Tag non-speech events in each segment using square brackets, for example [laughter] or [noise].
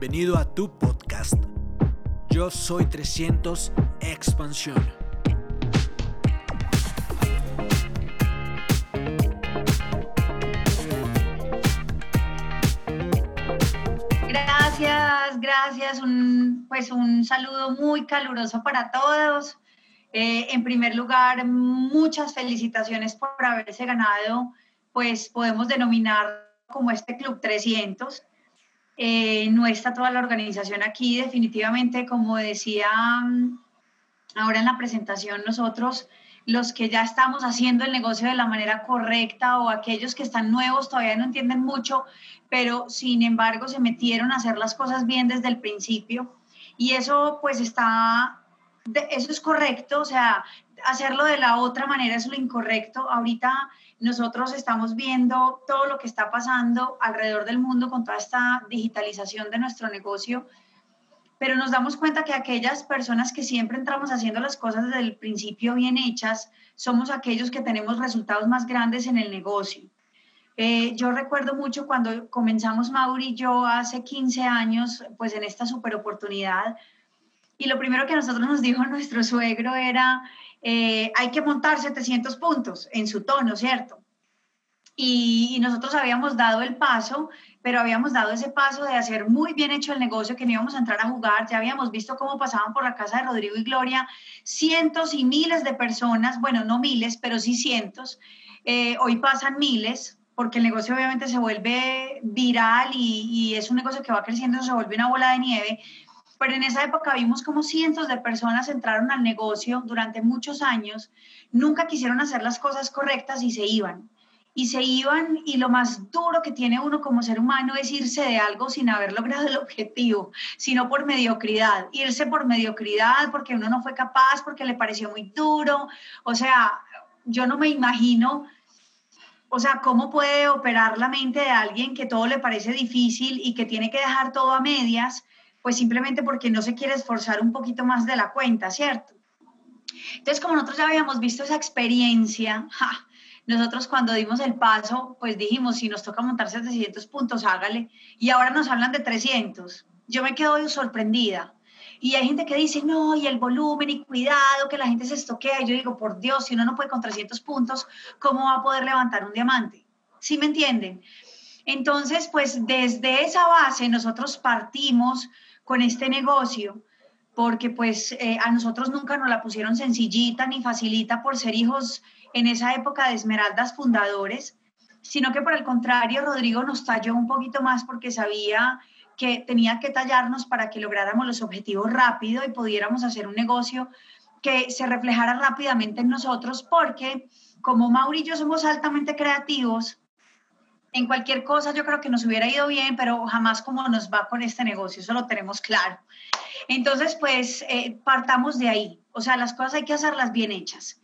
Bienvenido a tu podcast. Yo soy 300 Expansión. Gracias, gracias. Un, pues un saludo muy caluroso para todos. Eh, en primer lugar, muchas felicitaciones por haberse ganado, pues podemos denominar como este Club 300. Eh, no está toda la organización aquí, definitivamente, como decía mm, ahora en la presentación, nosotros los que ya estamos haciendo el negocio de la manera correcta o aquellos que están nuevos todavía no entienden mucho, pero sin embargo se metieron a hacer las cosas bien desde el principio. Y eso pues está, eso es correcto, o sea, hacerlo de la otra manera es lo incorrecto. Ahorita nosotros estamos viendo todo lo que está pasando alrededor del mundo con toda esta digitalización de nuestro negocio, pero nos damos cuenta que aquellas personas que siempre entramos haciendo las cosas desde el principio bien hechas, somos aquellos que tenemos resultados más grandes en el negocio. Eh, yo recuerdo mucho cuando comenzamos Mauri y yo hace 15 años, pues en esta super oportunidad, y lo primero que nosotros nos dijo [laughs] nuestro suegro era, eh, hay que montar 700 puntos en su tono, ¿cierto? Y, nosotros habíamos dado el paso, pero habíamos dado ese paso de hacer muy bien hecho el negocio, que no íbamos a entrar a jugar, ya habíamos visto cómo pasaban por la casa de Rodrigo y Gloria cientos y miles de personas, bueno, no miles, pero sí cientos, eh, hoy pasan miles, porque el negocio obviamente se vuelve viral y, y, es un negocio que va creciendo, se vuelve una bola de nieve, pero en esa época vimos como cientos de personas entraron al negocio durante muchos años, nunca quisieron hacer las cosas correctas y se iban. Y se iban y lo más duro que tiene uno como ser humano es irse de algo sin haber logrado el objetivo, sino por mediocridad. Irse por mediocridad porque uno no fue capaz, porque le pareció muy duro. O sea, yo no me imagino o sea, ¿cómo puede operar la mente de alguien que todo le parece difícil y que tiene que dejar todo a medias pues simplemente porque no se quiere esforzar un poquito más de la cuenta, ¿cierto? Entonces, como nosotros ya habíamos visto esa experiencia, nosotros cuando dimos el paso, pues dijimos, si nos toca montar 700 puntos, hágale. Y ahora nos hablan de 300. Yo me quedo sorprendida. Y hay gente que dice, no, y el volumen, y cuidado, que la gente se estoquea. Y yo digo, por Dios, si uno no puede con 300 puntos, ¿cómo va a poder levantar un diamante? ¿Sí me entienden? Entonces, pues desde esa base nosotros partimos con este negocio, porque pues eh, a nosotros nunca nos la pusieron sencillita ni facilita por ser hijos en esa época de Esmeraldas fundadores, sino que por el contrario, Rodrigo nos talló un poquito más porque sabía que tenía que tallarnos para que lográramos los objetivos rápido y pudiéramos hacer un negocio que se reflejara rápidamente en nosotros, porque como Mauri y yo somos altamente creativos, en cualquier cosa yo creo que nos hubiera ido bien, pero jamás como nos va con este negocio, eso lo tenemos claro. Entonces, pues eh, partamos de ahí. O sea, las cosas hay que hacerlas bien hechas.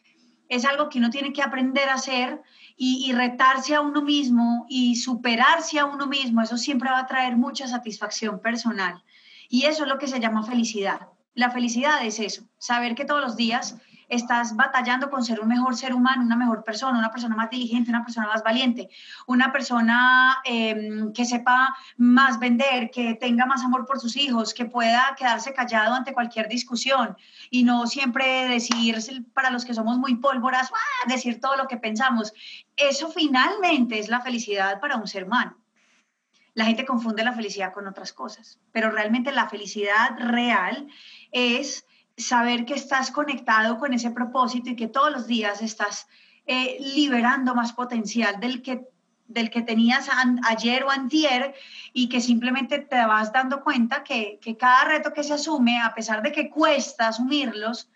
Es algo que uno tiene que aprender a hacer y, y retarse a uno mismo y superarse a uno mismo. Eso siempre va a traer mucha satisfacción personal. Y eso es lo que se llama felicidad. La felicidad es eso, saber que todos los días estás batallando con ser un mejor ser humano, una mejor persona, una persona más diligente, una persona más valiente, una persona em, que sepa más vender, que tenga más amor por sus hijos, que pueda quedarse callado ante cualquier discusión y no siempre decir, para los que somos muy pólvoras, ¡ah! decir todo lo que pensamos. Eso finalmente es la felicidad para un ser humano. La gente confunde la felicidad con otras cosas, pero realmente la felicidad real es saber que estás conectado con ese propósito y que todos los días estás eh, liberando más potencial del que, del que tenías ayer o antier y que simplemente te vas dando cuenta que, que cada reto que se asume, a pesar de que cuesta asumirlos,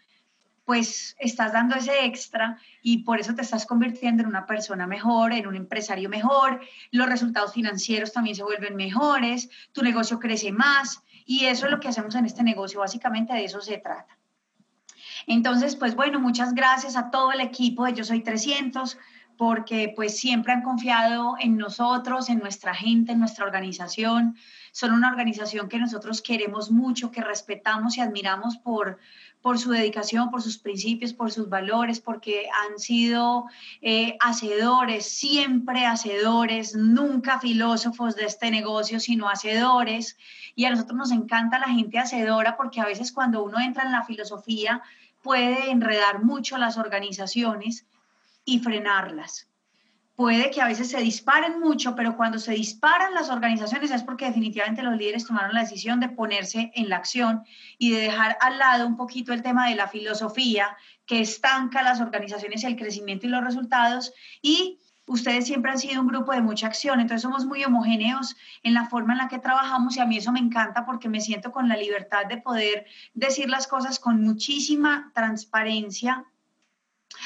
pues estás dando ese extra y por eso te estás convirtiendo en una persona mejor, en un empresario mejor, los resultados financieros también se vuelven mejores, tu negocio crece más y eso es lo que hacemos en este negocio, básicamente de eso se trata. Entonces, pues bueno, muchas gracias a todo el equipo de Yo Soy 300 porque pues siempre han confiado en nosotros, en nuestra gente, en nuestra organización. Son una organización que nosotros queremos mucho, que respetamos y admiramos por, por su dedicación, por sus principios, por sus valores, porque han sido eh, hacedores, siempre hacedores, nunca filósofos de este negocio, sino hacedores. Y a nosotros nos encanta la gente hacedora porque a veces cuando uno entra en la filosofía puede enredar mucho las organizaciones y frenarlas puede que a veces se disparen mucho, pero cuando se disparan las organizaciones es porque definitivamente los líderes tomaron la decisión de ponerse en la acción y de dejar al lado un poquito el tema de la filosofía que estanca las organizaciones, el crecimiento y los resultados. Y ustedes siempre han sido un grupo de mucha acción, entonces somos muy homogéneos en la forma en la que trabajamos y a mí eso me encanta porque me siento con la libertad de poder decir las cosas con muchísima transparencia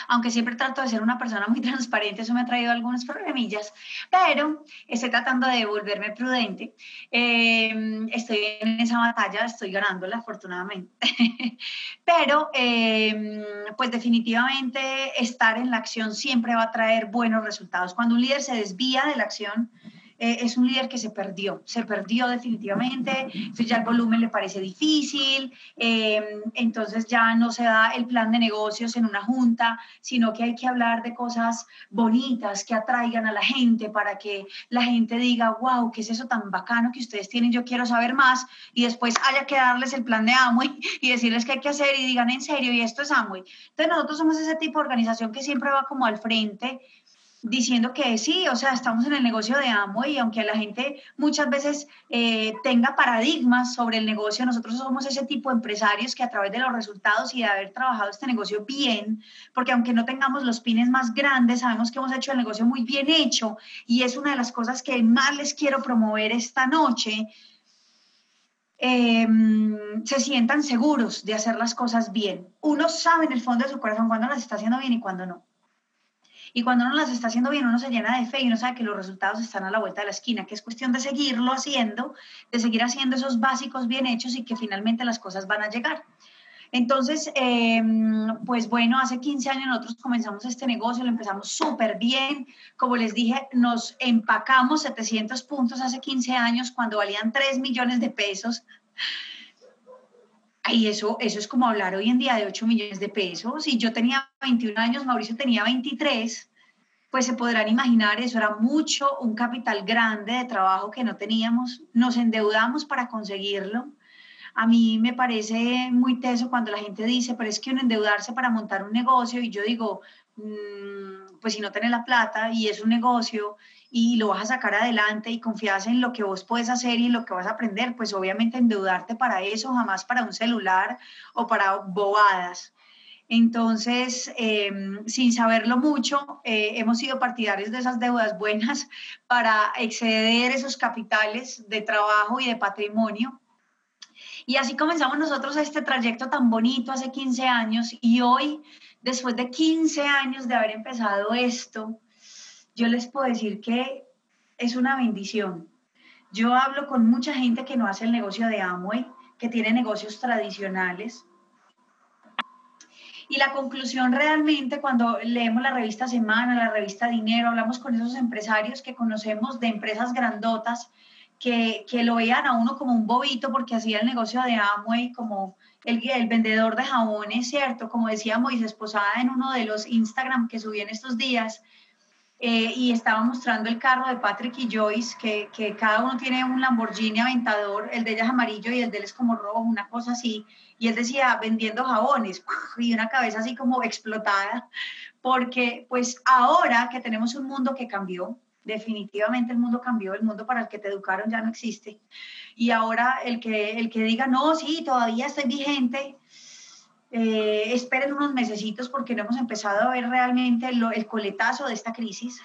aunque siempre trato de ser una persona muy [laughs] transparente, eso me ha traído algunos problemillas, pero estoy tratando de volverme prudente. Em, estoy en esa batalla, estoy ganándola afortunadamente, [laughs] pero em, pues definitivamente estar en la acción siempre va a traer buenos resultados. Cuando un líder se desvía de la acción, eh, es un líder que se perdió, se perdió definitivamente, entonces ya el volumen le parece difícil, eh, entonces ya no se da el plan de negocios en una junta, sino que hay que hablar de cosas bonitas que atraigan a la gente para que la gente diga, wow, ¿qué es eso tan bacano que ustedes tienen? Yo quiero saber más y después haya que darles el plan de Amway [laughs] y decirles qué hay que hacer y digan en serio, y esto es Amway. Entonces nosotros somos ese tipo de organización que siempre va como al frente diciendo que sí, o sea, estamos en el negocio de amo y aunque la gente muchas veces eh, tenga paradigmas sobre el negocio, nosotros somos ese tipo de empresarios que a través de los resultados y de haber trabajado este negocio bien, porque aunque no tengamos los pines más grandes, sabemos que hemos hecho el negocio muy bien hecho y es una de las cosas que más les quiero promover esta noche. Em, se sientan seguros de hacer las cosas bien. Uno sabe en el fondo de su corazón cuándo las está haciendo bien y cuándo no. Y cuando uno las está haciendo bien, uno se llena de fe y uno sabe que los resultados están a la vuelta de la esquina, que es cuestión de seguirlo haciendo, de seguir haciendo esos básicos bien hechos y que finalmente las cosas van a llegar. Entonces, em, pues bueno, hace 15 años nosotros comenzamos este negocio, lo empezamos súper bien. Como les dije, nos empacamos 700 puntos hace 15 años cuando valían 3 millones de pesos. Y eso, eso es como hablar hoy en día de 8 millones de pesos. Si yo tenía 21 años, Mauricio tenía 23, pues se podrán imaginar, eso era mucho, un capital grande de trabajo que no teníamos. Nos endeudamos para conseguirlo. A mí me parece muy teso cuando la gente dice, pero es que uno endeudarse para montar un negocio y yo digo, mm, pues si no tenés la plata y es un negocio y lo vas a sacar adelante y confías en lo que vos puedes hacer y en lo que vas a aprender, pues obviamente endeudarte para eso, jamás para un celular o para bobadas. Entonces, em, sin saberlo mucho, eh, hemos sido partidarios de esas deudas buenas [laughs] para exceder esos capitales de trabajo y de patrimonio. Y así comenzamos nosotros este trayecto tan bonito hace 15 años y hoy, después de 15 años de haber empezado esto, yo les puedo decir que es una bendición. Yo hablo con mucha gente que no hace el negocio de Amway, que tiene negocios tradicionales. Y la conclusión realmente cuando leemos la revista Semana, la revista Dinero, hablamos con esos empresarios que conocemos de empresas grandotas, que, que lo vean a uno como un bobito porque hacía el negocio de Amway como el, el, vendedor de jabones, ¿cierto? Como decía Moisés Posada en uno de los Instagram que subí en estos días, eh, y estaba mostrando el carro de Patrick y Joyce, que, que, cada uno tiene un Lamborghini Aventador, el de ella es amarillo y el de él es como rojo, una cosa así, y él decía vendiendo jabones [laughs] y una cabeza así como explotada, porque pues ahora que tenemos un mundo que cambió, definitivamente el mundo cambió, el mundo para el que te educaron ya no existe, y ahora el que, el que diga, no, sí, todavía estoy vigente, eh, esperen unos mesecitos porque no hemos empezado a ver realmente el coletazo de esta crisis.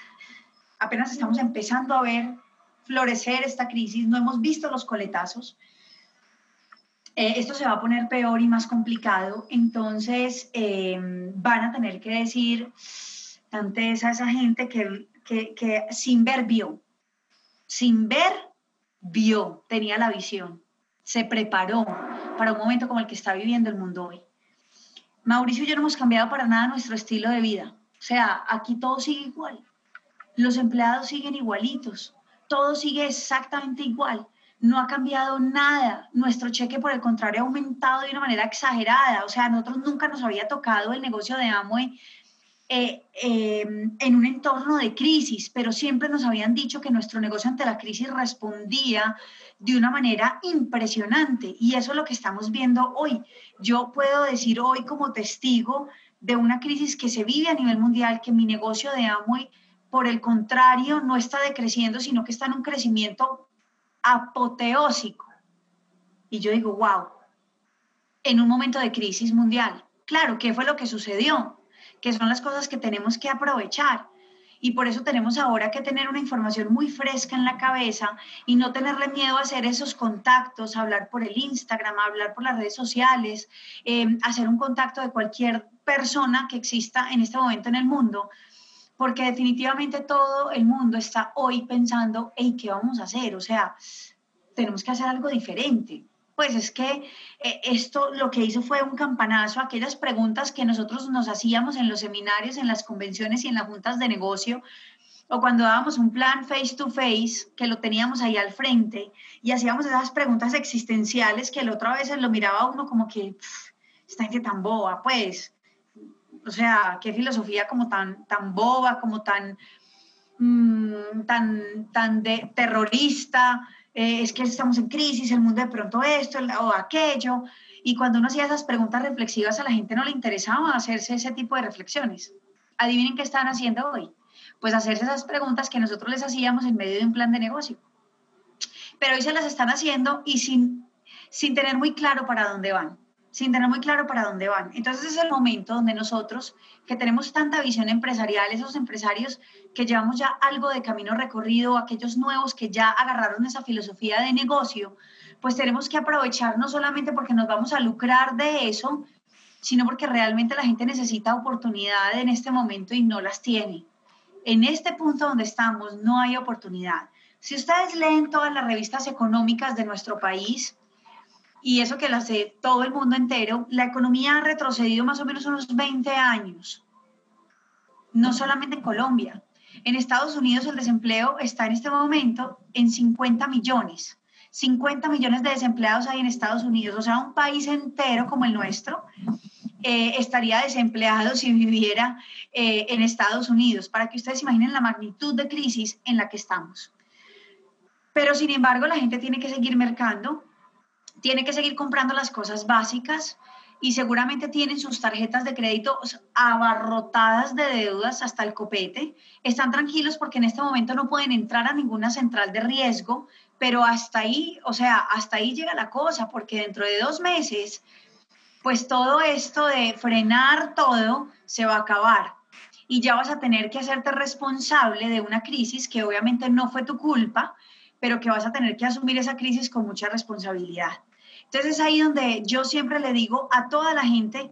Apenas estamos empezando a ver florecer esta crisis, no hemos visto los coletazos. Eh, esto se va a poner peor y más complicado, entonces em, van a tener que decir antes a esa gente que, que, que sin ver vio, sin ver vio, tenía la visión, se preparó para un momento como el que está viviendo el mundo hoy. Mauricio y yo no hemos cambiado para nada nuestro estilo de vida. O sea, aquí todo sigue igual. Los empleados siguen igualitos. Todo sigue exactamente igual. no ha cambiado nada. Nuestro cheque, por el contrario, ha aumentado de una manera exagerada. O sea, a nosotros nunca nos había tocado el negocio de Amway eh, em, en un entorno de crisis, pero siempre nos habían dicho que nuestro negocio ante la crisis respondía de una manera impresionante. Y eso es lo que estamos viendo hoy. Yo puedo decir hoy como testigo de una crisis que se vive a nivel mundial, que mi negocio de Amway, por el contrario, no está decreciendo, sino que está en un crecimiento apoteósico. Y yo digo, wow, en un momento de crisis mundial. Claro, ¿qué fue lo que sucedió? Que son las cosas que tenemos que aprovechar. Y por eso tenemos ahora que tener una información muy fresca en la cabeza y no tenerle miedo a hacer esos contactos, hablar por el Instagram, hablar por las redes sociales, eh, hacer un contacto de cualquier persona que exista en este momento en el mundo, porque definitivamente todo el mundo está hoy pensando, hey, ¿qué vamos a hacer? O sea, tenemos que hacer algo diferente. Pues es que eh, esto lo que hizo fue un campanazo, aquellas preguntas que nosotros nos hacíamos en los seminarios, en las convenciones y en las juntas de negocio, o cuando dábamos un plan face to face, que lo teníamos ahí al frente, y hacíamos esas preguntas existenciales que la otra vez lo miraba uno como que, está gente tan boba, pues, o sea, qué filosofía como tan, tan boba, como tan, mm, tan, tan de terrorista, eh, es que estamos en crisis, el mundo de pronto esto o aquello. Y cuando uno hacía esas preguntas reflexivas, a la gente no le interesaba hacerse ese tipo de reflexiones. Adivinen qué están haciendo hoy. Pues hacerse esas preguntas que nosotros les hacíamos en medio de un plan de negocio. Pero hoy se las están haciendo y sin, sin tener muy claro para dónde van sin tener muy claro para dónde van. Entonces es el momento donde nosotros, que tenemos tanta visión empresarial, esos empresarios que llevamos ya algo de camino recorrido, aquellos nuevos que ya agarraron esa filosofía de negocio, pues tenemos que aprovechar no solamente porque nos vamos a lucrar de eso, sino porque realmente la gente necesita oportunidad en este momento y no las tiene. En este punto donde estamos no hay oportunidad. Si ustedes leen todas las revistas económicas de nuestro país, y eso que lo hace todo el mundo entero, la economía ha retrocedido más o menos unos 20 años, no solamente en Colombia. En Estados Unidos el desempleo está en este momento en 50 millones. 50 millones de desempleados hay en Estados Unidos, o sea, un país entero como el nuestro eh, estaría desempleado si viviera eh, en Estados Unidos, para que ustedes imaginen la magnitud de crisis en la que estamos. Pero sin embargo, la gente tiene que seguir mercando, tiene que seguir comprando las cosas básicas y seguramente tienen sus tarjetas de crédito abarrotadas de deudas hasta el copete. Están tranquilos porque en este momento no pueden entrar a ninguna central de riesgo, pero hasta ahí, o sea, hasta ahí llega la cosa, porque dentro de dos meses, pues todo esto de frenar todo se va a acabar. Y ya vas a tener que hacerte responsable de una crisis que obviamente no fue tu culpa, pero que vas a tener que asumir esa crisis con mucha responsabilidad. Entonces es ahí donde yo siempre le digo a toda la gente,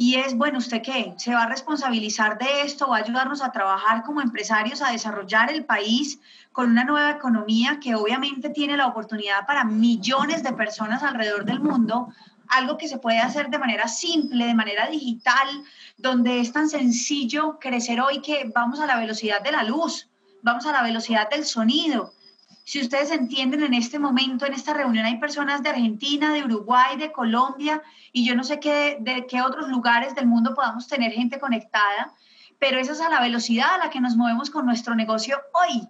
y es, bueno, ¿usted qué? ¿Se va a responsabilizar de esto? ¿Va a ayudarnos a trabajar como empresarios, a desarrollar el país con una nueva economía que obviamente tiene la oportunidad para millones de personas alrededor del mundo? Algo que se puede hacer de manera simple, de manera digital, donde es tan sencillo crecer hoy que vamos a la velocidad de la luz, vamos a la velocidad del sonido, si ustedes entienden, en este momento, en esta reunión, hay personas de Argentina, de Uruguay, de Colombia, y yo no sé qué, de qué otros lugares del mundo podamos tener gente conectada, pero esa es a la velocidad a la que nos movemos con nuestro negocio hoy.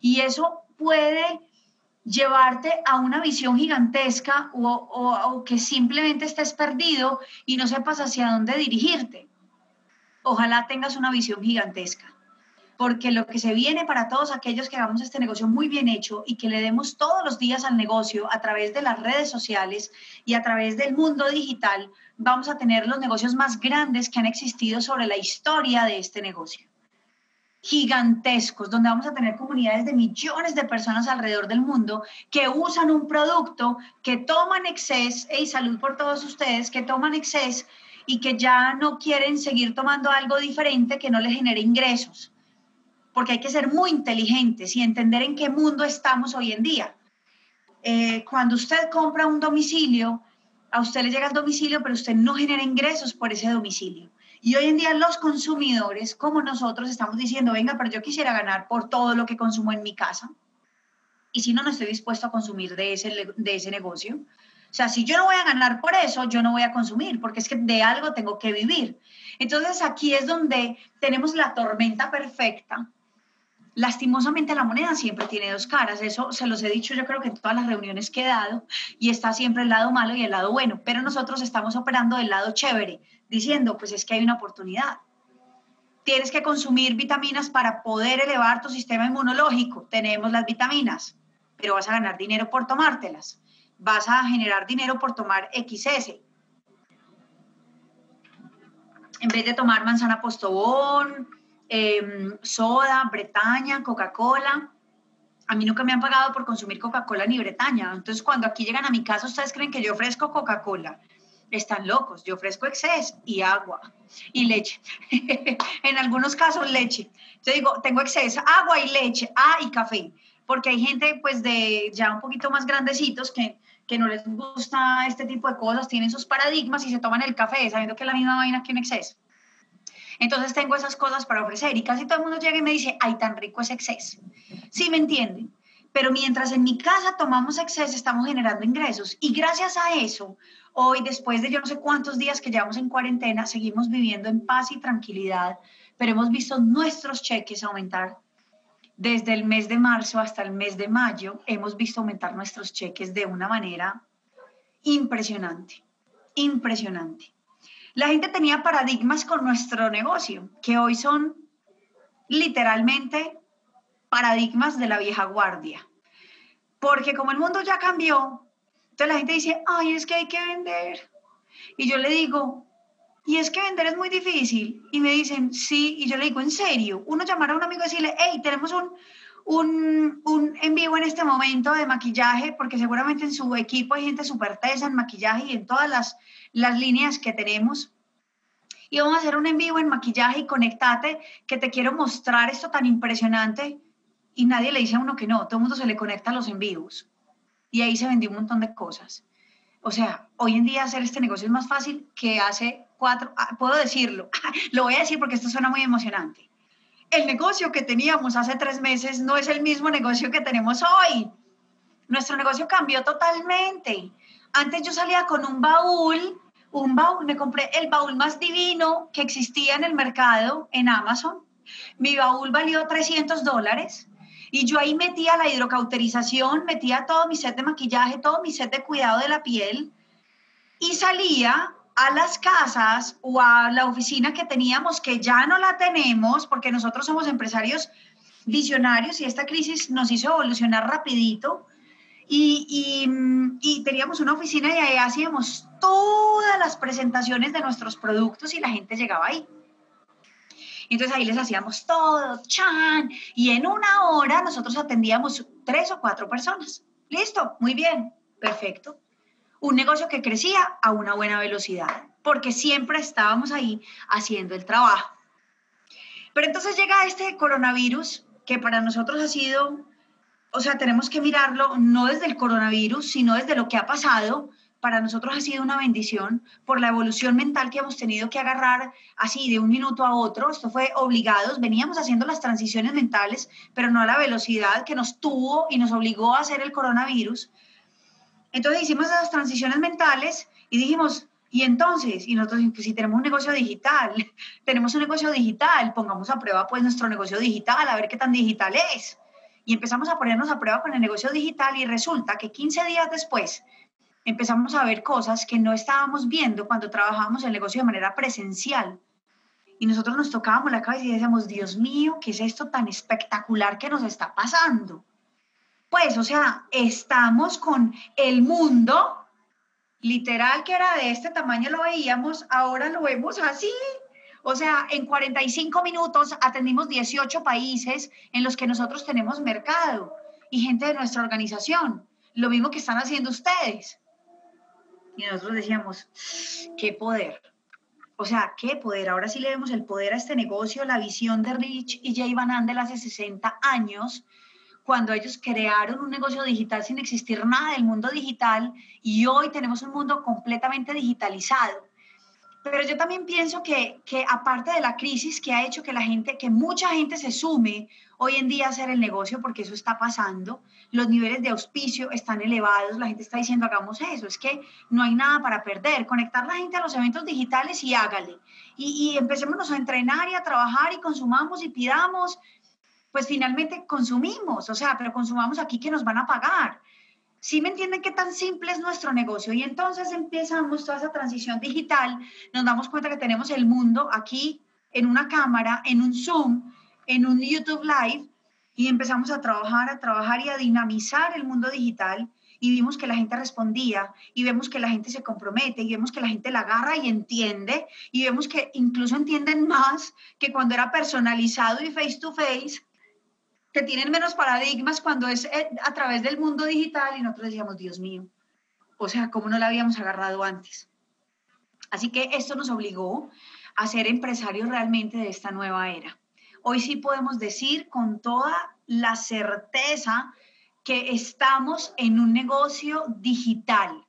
Y eso puede llevarte a una visión gigantesca o, o, que simplemente estés perdido y no sepas hacia dónde dirigirte. Ojalá tengas una visión gigantesca porque lo que se viene para todos aquellos que hagamos este negocio muy bien hecho y que le demos todos los días al negocio a través de las redes sociales y a través del mundo digital, vamos a tener los negocios más grandes que han existido sobre la historia de este negocio. Gigantescos, donde vamos a tener comunidades de millones de personas alrededor del mundo que usan un producto, que toman exceso, y salud por todos ustedes, que toman exceso y que ya no quieren seguir tomando algo diferente que no les genere ingresos porque hay que ser muy inteligentes y entender en qué mundo estamos hoy en día. Eh, cuando usted compra un domicilio, a usted le llega el domicilio, pero usted no genera ingresos por ese domicilio. Y hoy en día los consumidores, como nosotros, estamos diciendo, venga, pero yo quisiera ganar por todo lo que consumo en mi casa. y si no, no estoy dispuesto a consumir de ese, de ese negocio. O sea, si yo no voy a ganar por eso, yo no voy a consumir, porque es que de algo tengo que vivir. Entonces aquí es donde tenemos la tormenta perfecta. Lastimosamente la moneda siempre tiene dos caras, eso se los he dicho yo creo que en todas las reuniones he dado, y está siempre el lado malo y el lado bueno, pero nosotros estamos operando del lado chévere, diciendo, pues es que hay una oportunidad. Tienes que consumir vitaminas para poder elevar tu sistema inmunológico. Tenemos las vitaminas, pero vas a ganar dinero por tomártelas. Vas a generar dinero por tomar XS. En vez de tomar manzana postobón, em, soda, Bretaña, Coca-Cola. A mí nunca me han pagado por consumir Coca-Cola ni Bretaña. Entonces, cuando aquí llegan a mi casa, ustedes creen que yo ofrezco Coca-Cola están locos. Yo ofrezco exceso y agua y leche. [laughs] en algunos casos leche. Yo digo, tengo exceso, agua y leche, ah, y café. Porque hay gente pues de ya un poquito más grandecitos que, que no les gusta este tipo de cosas, tienen sus paradigmas y se toman el café sabiendo que es la misma vaina que un exceso. Entonces tengo esas cosas para ofrecer y casi todo el mundo llega y me dice, ay, tan rico es exceso. Sí, me entienden. Pero mientras en mi casa tomamos exceso, estamos generando ingresos. Y gracias a eso, Hoy, después de yo no sé cuántos días que llevamos en cuarentena, seguimos viviendo en paz y tranquilidad, pero hemos visto nuestros cheques aumentar. Desde el mes de marzo hasta el mes de mayo, hemos visto aumentar nuestros cheques de una manera impresionante, impresionante. La gente tenía paradigmas con nuestro negocio, que hoy son literalmente paradigmas de la vieja guardia. Porque como el mundo ya cambió, entonces la gente dice, ay, es que hay que vender. Y yo le digo, y es que vender es muy difícil. Y me dicen, sí, y yo le digo, ¿en serio? Uno llamar a un amigo y decirle, hey, tenemos un, un, un en vivo en este momento de maquillaje, porque seguramente en su equipo hay gente súper tesa en maquillaje y en todas las, las líneas que tenemos. Y vamos a hacer un en vivo en maquillaje y conectate, que te quiero mostrar esto tan impresionante. Y nadie le dice a uno que no, todo el mundo se le conecta a los en vivos y ahí se vendió un montón de cosas. O sea, hoy en día hacer este negocio es más fácil que hace cuatro, ah, puedo decirlo, [laughs] lo voy a decir porque esto suena muy emocionante. El negocio que teníamos hace tres meses no es el mismo negocio que tenemos hoy. Nuestro negocio cambió totalmente. Antes yo salía con un baúl, un baúl, me compré el baúl más divino que existía en el mercado en Amazon. Mi baúl valió 300 dólares y yo ahí metía la hidrocauterización, metía todo mi set de maquillaje, todo mi set de cuidado de la piel y salía a las casas o a la oficina que teníamos, que ya no la tenemos, porque nosotros somos empresarios visionarios y esta crisis nos hizo evolucionar rapidito. Y, y, teníamos una oficina y ahí hacíamos todas las presentaciones de nuestros productos y la gente llegaba ahí. Entonces ahí les hacíamos todo, chan, y en una hora nosotros atendíamos tres o cuatro personas. Listo, muy bien, perfecto. Un negocio que crecía a una buena velocidad, porque siempre estábamos ahí haciendo el trabajo. Pero entonces llega este coronavirus que para nosotros ha sido, o sea, tenemos que mirarlo no desde el coronavirus, sino desde lo que ha pasado para nosotros ha sido una bendición por la evolución mental que hemos tenido que agarrar así de un minuto a otro. Esto fue obligados, veníamos haciendo las transiciones mentales, pero no a la velocidad que nos tuvo y nos obligó a hacer el coronavirus. Entonces hicimos esas transiciones mentales y dijimos, y entonces, y nosotros, pues si tenemos un negocio digital, [laughs] tenemos un negocio digital, pongamos a prueba pues nuestro negocio digital, a ver qué tan digital es. Y empezamos a ponernos a prueba con el negocio digital y resulta que 15 días después empezamos a ver cosas que no estábamos viendo cuando trabajábamos el negocio de manera presencial. Y nosotros nos tocábamos la cabeza y decíamos, Dios mío, ¿qué es esto tan espectacular que nos está pasando? Pues, o sea, estamos con el mundo, literal que era de este tamaño, lo veíamos, ahora lo vemos así. O sea, en 45 minutos atendimos 18 países en los que nosotros tenemos mercado y gente de nuestra organización. Lo mismo que están haciendo ustedes. Y nosotros decíamos, qué poder. O sea, qué poder. Ahora sí le vemos el poder a este negocio, la visión de Rich y Jay Van Andel hace 60 años, cuando ellos crearon un negocio digital sin existir nada del mundo digital y hoy tenemos un mundo completamente digitalizado. Pero yo también pienso que, que aparte de la crisis que ha hecho que la gente, que mucha gente se sume hoy en día a hacer el negocio, porque eso está pasando, los niveles de auspicio están elevados, la gente está diciendo hagamos eso, es que no hay nada para perder, conectar la gente a los eventos digitales y hágale. Y, y empecémonos a entrenar y a trabajar y consumamos y pidamos, pues finalmente consumimos, o sea, pero consumamos aquí que nos van a pagar. ¿Sí me entienden qué tan simple es nuestro negocio? Y entonces empezamos toda esa transición digital, nos damos cuenta que tenemos el mundo aquí en una cámara, en un Zoom, en un YouTube Live, y empezamos a trabajar, a trabajar y a dinamizar el mundo digital y vimos que la gente respondía y vemos que la gente se compromete y vemos que la gente la agarra y entiende y vemos que incluso entienden más que cuando era personalizado y face to face que tienen menos paradigmas cuando es eh, a través del mundo digital y nosotros decíamos, Dios mío, o sea, ¿cómo no la habíamos agarrado antes? Así que esto nos obligó a ser empresarios realmente de esta nueva era. Hoy sí podemos decir con toda la certeza que estamos en un negocio digital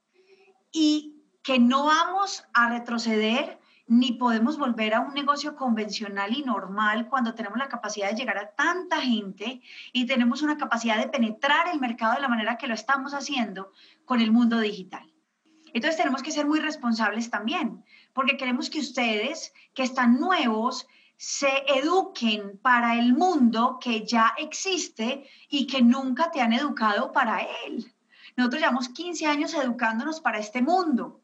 y que no vamos a retroceder ni podemos volver a un negocio convencional y normal cuando tenemos la capacidad de llegar a tanta gente y tenemos una capacidad de penetrar el mercado de la manera que lo estamos haciendo con el mundo digital. Entonces tenemos que ser muy responsables también, porque queremos que ustedes, que están nuevos, se eduquen para el mundo que ya existe y que nunca te han educado para él. Nosotros llevamos 15 años educándonos para este mundo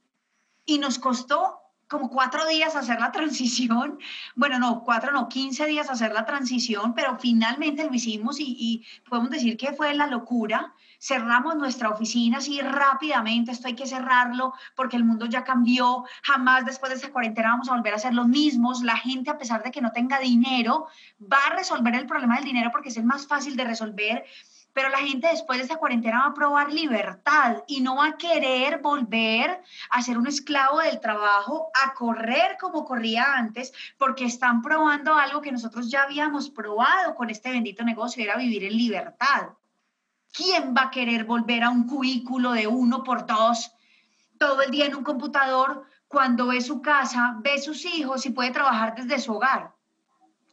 y nos costó como cuatro días hacer la [laughs] transición, bueno, no, cuatro, no, quince días hacer la transición, pero finalmente lo hicimos y, y, podemos decir que fue la locura. Cerramos nuestra oficina así rápidamente, esto hay que cerrarlo porque el mundo ya cambió, jamás después de esta cuarentena vamos a volver a ser los mismos. La gente, a pesar de que no tenga dinero, va a resolver el problema del dinero porque es el más fácil de resolver pero la gente después de esta cuarentena va a probar libertad y no va a querer volver a ser un esclavo del trabajo, a correr como corría antes, porque están probando algo que nosotros ya habíamos probado con este bendito negocio, era vivir en libertad. ¿Quién va a querer volver a un cubículo de uno por dos todo el día en un computador cuando ve su casa, ve sus hijos y puede trabajar desde su hogar?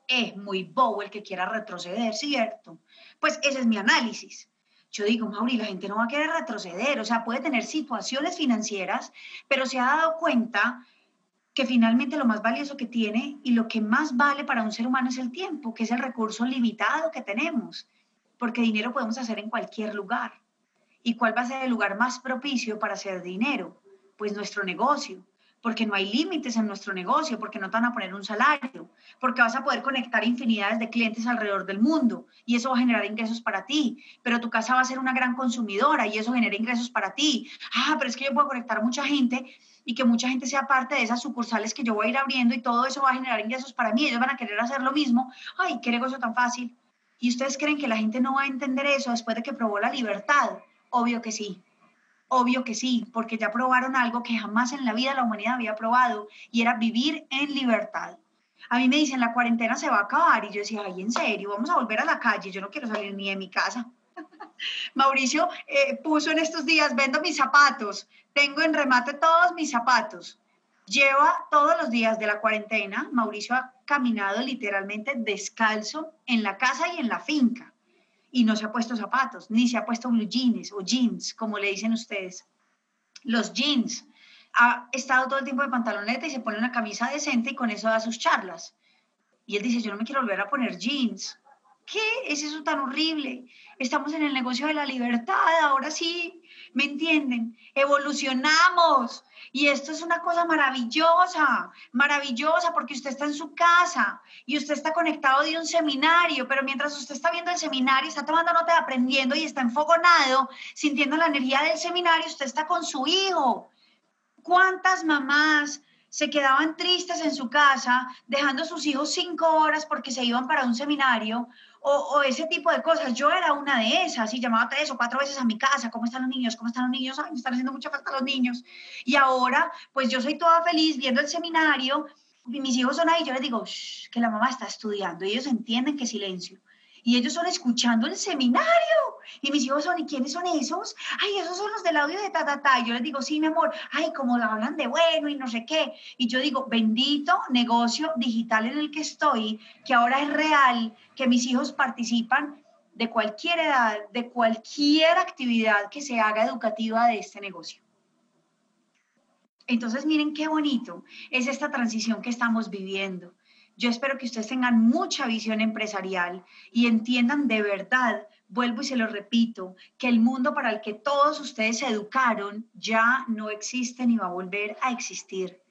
Es muy bobo el que quiera retroceder, ¿cierto? Pues ese es mi análisis. Yo digo, Mauri, la gente no va a querer retroceder, o sea, puede tener situaciones financieras, pero se ha dado cuenta que finalmente lo más valioso que tiene y lo que más vale para un ser humano es el tiempo, que es el recurso limitado que tenemos, porque dinero podemos hacer en cualquier lugar. ¿Y cuál va a ser el lugar más propicio para hacer dinero? Pues nuestro negocio porque no hay límites en nuestro negocio, porque no te van a poner un salario, porque vas a poder conectar infinidades de clientes alrededor del mundo y eso va a generar ingresos para ti, pero tu casa va a ser una gran consumidora y eso genera ingresos para ti. Ah, pero es que yo puedo conectar mucha gente y que mucha gente sea parte de esas sucursales que yo voy a ir abriendo y todo eso va a generar ingresos para mí, ellos van a querer hacer lo mismo. Ay, qué negocio tan fácil. ¿Y ustedes creen que la gente no va a entender eso después de que probó la libertad? Obvio que sí. Obvio que sí, porque ya probaron algo que jamás en la vida la humanidad había probado y era vivir en libertad. A mí me dicen, la cuarentena se va a acabar y yo decía, ay, en serio, vamos a volver a la calle, yo no quiero salir ni de mi casa. [laughs] Mauricio eh, puso en estos días, vendo mis zapatos, tengo en remate todos mis zapatos. Lleva todos los días de la cuarentena, Mauricio ha caminado literalmente descalzo en la casa y en la finca y no se ha puesto zapatos, ni se ha puesto blue jeans o jeans, como le dicen ustedes. Los jeans. Ha estado todo el tiempo de pantaloneta y se pone una camisa decente y con eso da sus charlas. Y él dice, yo no me quiero volver a poner jeans. ¿Qué es eso tan horrible? Estamos en el negocio de la libertad, ahora sí, ¿me entienden? Evolucionamos. Y esto es una cosa maravillosa, maravillosa, porque usted está en su casa y usted está conectado de un seminario, pero mientras usted está viendo el seminario, está tomando nota, aprendiendo y está enfogonado, sintiendo la energía del seminario, usted está con su hijo. ¿Cuántas mamás se quedaban tristes en su casa, dejando a sus hijos cinco horas porque se iban para un seminario o, ese tipo de cosas. Yo era una de esas y llamaba tres o cuatro veces a mi casa, ¿cómo están los niños? ¿Cómo están los niños? Ay, me están haciendo mucha falta los niños. Y ahora, pues yo soy toda feliz viendo el seminario, y mis hijos son ahí, yo les digo, que la mamá está estudiando, ellos entienden que silencio. Y ellos son escuchando el seminario. Y mis hijos son, ¿y quiénes son esos? Ay, esos son los del audio de ta, ta, ta. Y yo les digo, sí, mi amor, ay, como hablan de bueno y no sé qué. Y yo digo, bendito negocio digital en el que estoy, que ahora es real, que mis hijos participan de cualquier edad, de cualquier actividad que se haga educativa de este negocio. Entonces, miren qué bonito es esta transición que estamos viviendo yo espero que ustedes tengan mucha visión empresarial y entiendan de verdad, vuelvo y se lo repito, que el mundo para el que todos ustedes se educaron ya no existe ni va a volver a existir.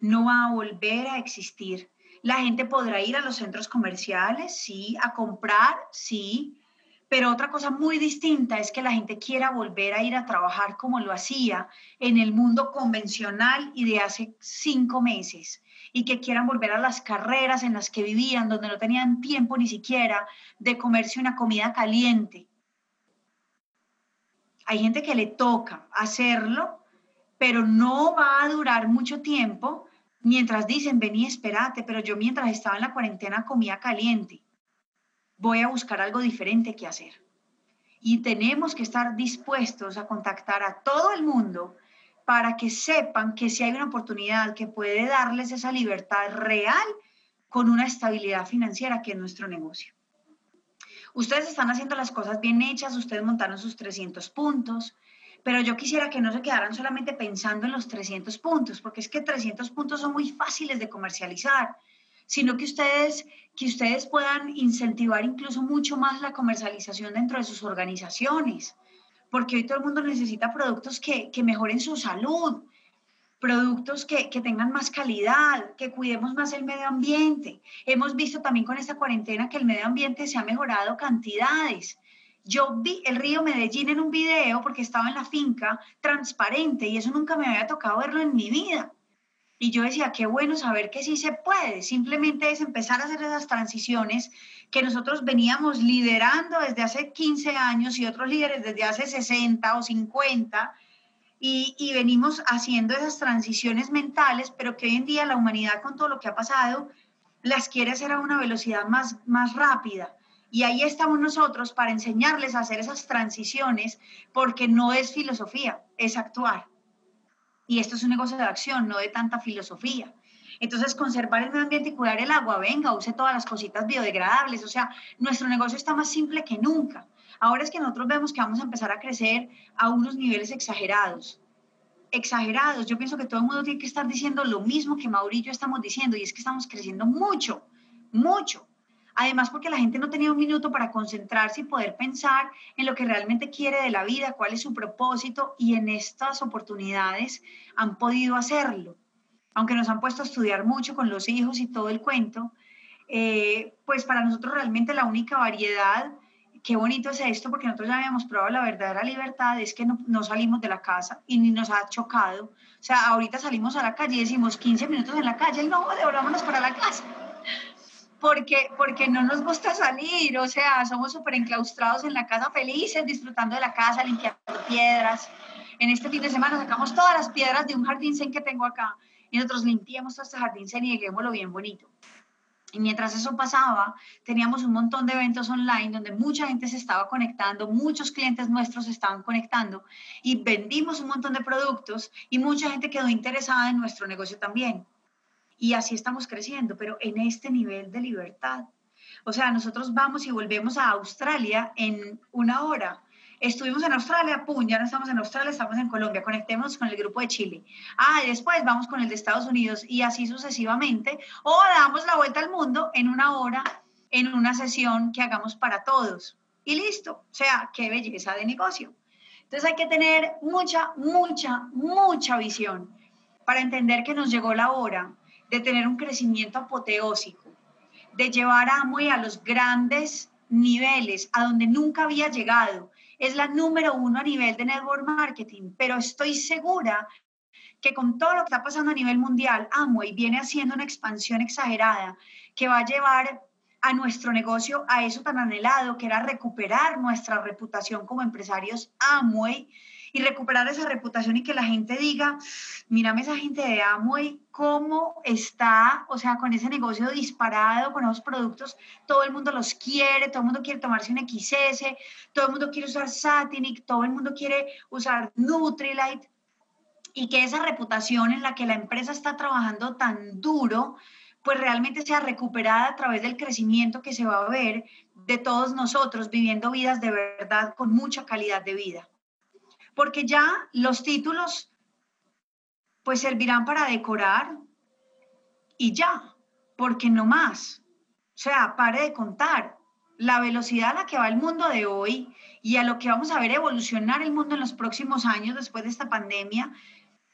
No va a volver a existir. La gente podrá ir a los centros comerciales, sí, a comprar, sí, pero otra cosa muy distinta es que la gente quiera volver a ir a trabajar como lo hacía en el mundo convencional y de hace cinco meses y que quieran volver a las carreras en las que vivían, donde no tenían tiempo ni siquiera de comerse una comida caliente. Hay gente que le toca hacerlo, pero no va a durar mucho tiempo mientras dicen, vení, espérate, pero yo mientras estaba en la cuarentena comía caliente. Voy a buscar algo diferente que hacer. Y tenemos que estar dispuestos a contactar a todo el mundo para que sepan que si hay una oportunidad que puede darles esa libertad real con una estabilidad financiera que es nuestro negocio. Ustedes están haciendo las cosas bien hechas, ustedes montaron sus 300 puntos, pero yo quisiera que no se quedaran solamente pensando en los 300 puntos, porque es que 300 puntos son muy fáciles de comercializar, sino que ustedes, que ustedes puedan incentivar incluso mucho más la comercialización dentro de sus organizaciones porque hoy todo el mundo necesita productos que, mejoren su salud, productos que, que, tengan más calidad, que cuidemos más el medio ambiente. Hemos visto también con esta cuarentena que el medio ambiente se ha mejorado cantidades. Yo vi el río Medellín en un video porque estaba en la finca transparente y eso nunca me había tocado verlo en mi vida. Y yo decía, qué bueno saber que sí se puede, simplemente es empezar a hacer esas transiciones que nosotros veníamos liderando desde hace 15 años y otros líderes desde hace 60 o 50, y, y venimos haciendo esas transiciones mentales, pero que hoy en día la humanidad con todo lo que ha pasado las quiere hacer a una velocidad más, más rápida. Y ahí estamos nosotros para enseñarles a hacer esas transiciones, porque no es filosofía, es actuar. Y esto es un negocio de acción, no de tanta filosofía. Entonces, conservar el medio ambiente y cuidar el agua, venga, use todas las cositas biodegradables. O sea, nuestro negocio está más simple que nunca. Ahora es que nosotros vemos que vamos a empezar a crecer a unos niveles exagerados. Exagerados. Yo pienso que todo el mundo tiene que estar diciendo lo mismo que Mauricio estamos diciendo, y es que estamos creciendo mucho, mucho. Además, porque la gente no tenía un minuto para concentrarse y poder pensar en lo que realmente quiere de la vida, cuál es su propósito, y en estas oportunidades han podido hacerlo. Aunque nos han puesto a estudiar mucho con los hijos y todo el cuento, eh, pues para nosotros realmente la única variedad, qué bonito es esto, porque nosotros ya habíamos probado la verdadera libertad, es que no, no salimos de la casa y ni nos ha chocado. O sea, ahorita salimos a la calle y decimos 15 minutos en la calle, no, devolvámonos para la casa porque, porque no nos gusta salir, o sea, somos súper enclaustrados en la casa felices, disfrutando de la casa, limpiando piedras. En este fin de semana sacamos todas las piedras de un jardín zen que tengo acá y nosotros limpiamos todo este jardín zen y dejémoslo bien bonito. Y mientras eso pasaba, teníamos un montón de eventos online donde mucha gente se estaba conectando, muchos clientes nuestros se estaban conectando y vendimos un montón de productos y mucha gente quedó interesada en nuestro negocio también. Y así estamos creciendo, pero en este nivel de libertad. O sea, nosotros vamos y volvemos a Australia en una hora. Estuvimos en Australia, pum, ya no estamos en Australia, estamos en Colombia, conectemos con el grupo de Chile. Ah, y después vamos con el de Estados Unidos y así sucesivamente. O damos la vuelta al mundo en una hora, en una sesión que hagamos para todos. Y listo. O sea, qué belleza de negocio. Entonces hay que tener mucha, mucha, mucha visión para entender que nos llegó la hora de tener un crecimiento apoteósico, de llevar a Amway a los grandes niveles, a donde nunca había llegado. Es la número uno a nivel de network marketing, pero estoy segura que con todo lo que está pasando a nivel mundial, Amway viene haciendo una expansión exagerada que va a llevar a nuestro negocio a eso tan anhelado, que era recuperar nuestra reputación como empresarios Amway y recuperar esa reputación y que la gente diga, mírame esa gente de Amway, cómo está, o sea, con ese negocio disparado, con esos productos, todo el mundo los quiere, todo el mundo quiere tomarse un XS, todo el mundo quiere usar Satinic, todo el mundo quiere usar Nutrilite y que esa reputación en la que la empresa está trabajando tan duro, pues realmente sea recuperada a través del crecimiento que se va a ver de todos nosotros viviendo vidas de verdad con mucha calidad de vida. Porque ya los títulos pues servirán para decorar y ya, porque no más. O sea, pare de contar la velocidad a la que va el mundo de hoy y a lo que vamos a ver evolucionar el mundo en los próximos años después de esta pandemia.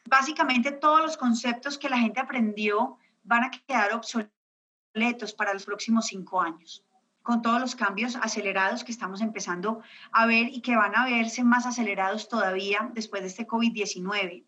Básicamente todos los conceptos que la gente aprendió van a quedar obsoletos para los próximos cinco años, con todos los cambios acelerados que estamos empezando a ver y que van a verse más acelerados todavía después de este COVID-19.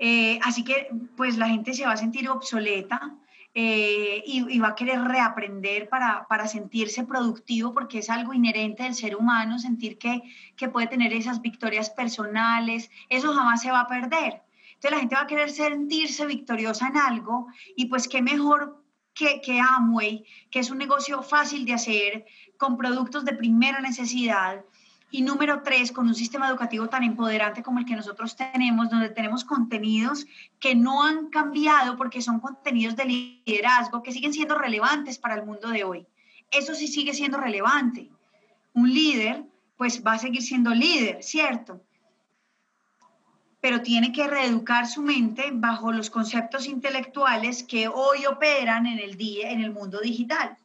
Eh, así que pues la gente se va a sentir obsoleta eh, y, va a querer reaprender para, para, sentirse productivo porque es algo inherente del ser humano, sentir que, que puede tener esas victorias personales, eso jamás se va a perder. Entonces la gente va a querer sentirse victoriosa en algo y pues qué mejor que, que Amway, que es un negocio fácil de hacer, con productos de primera necesidad. Y número tres, con un sistema educativo tan empoderante como el que nosotros tenemos, donde tenemos contenidos que no han cambiado porque son contenidos de liderazgo que siguen siendo relevantes para el mundo de hoy. Eso sí sigue siendo relevante. Un líder, pues va a seguir siendo líder, ¿cierto? Pero tiene que reeducar su mente bajo los conceptos intelectuales que hoy operan en el día, en el mundo digital.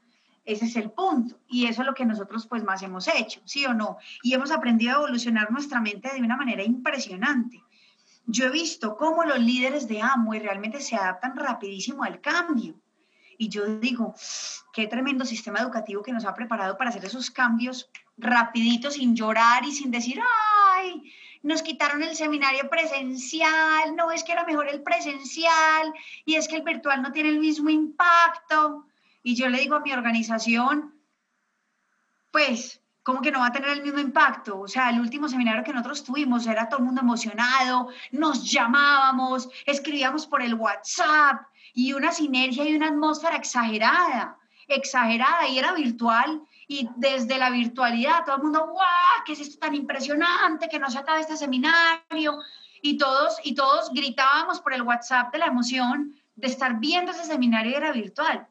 Ese es el punto. Y eso es lo que nosotros pues más hemos hecho, ¿sí o no? Y hemos aprendido a evolucionar nuestra mente de una manera impresionante. Yo he visto cómo los líderes de Amway realmente se adaptan rapidísimo al cambio. Y yo digo, qué tremendo sistema educativo que nos ha preparado para hacer esos cambios rapiditos, sin llorar y sin decir, ay, nos quitaron el seminario presencial, no es que era mejor el presencial y es que el virtual no tiene el mismo impacto. Y yo le digo a mi organización, pues, ¿cómo que no va a tener el mismo impacto? O sea, el último seminario que nosotros tuvimos era todo el mundo emocionado, nos llamábamos, escribíamos por el WhatsApp y una sinergia y una atmósfera exagerada, exagerada y era virtual y desde la virtualidad todo el mundo, ¡guau! ¿Qué es esto tan impresionante? Que no se acabe este seminario. Y todos, y todos gritábamos por el WhatsApp de la emoción de estar viendo ese seminario y era virtual.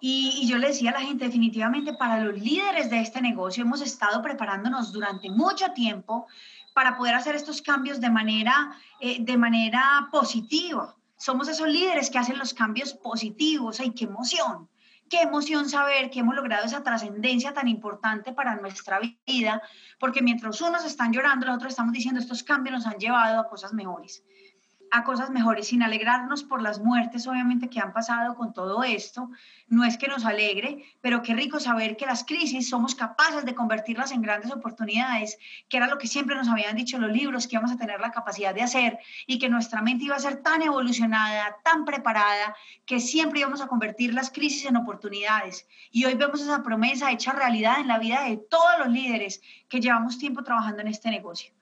Y, y, yo le decía a la gente, definitivamente para los líderes de este negocio hemos estado preparándonos durante mucho tiempo para poder hacer estos cambios de manera, eh, de manera positiva. Somos esos líderes que hacen los cambios positivos. ¡Ay, qué emoción! Qué emoción saber que hemos logrado esa trascendencia tan importante para nuestra vida, porque mientras unos están llorando, los otros estamos diciendo estos cambios nos han llevado a cosas mejores a cosas mejores, sin alegrarnos por las muertes, obviamente, que han pasado con todo esto. No es que nos alegre, pero qué rico saber que las crisis somos capaces de convertirlas en grandes oportunidades, que era lo que siempre nos habían dicho los libros, que íbamos a tener la capacidad de hacer y que nuestra mente iba a ser tan evolucionada, tan preparada, que siempre íbamos a convertir las crisis en oportunidades. Y hoy vemos esa promesa hecha realidad en la vida de todos los líderes que llevamos tiempo trabajando en este negocio.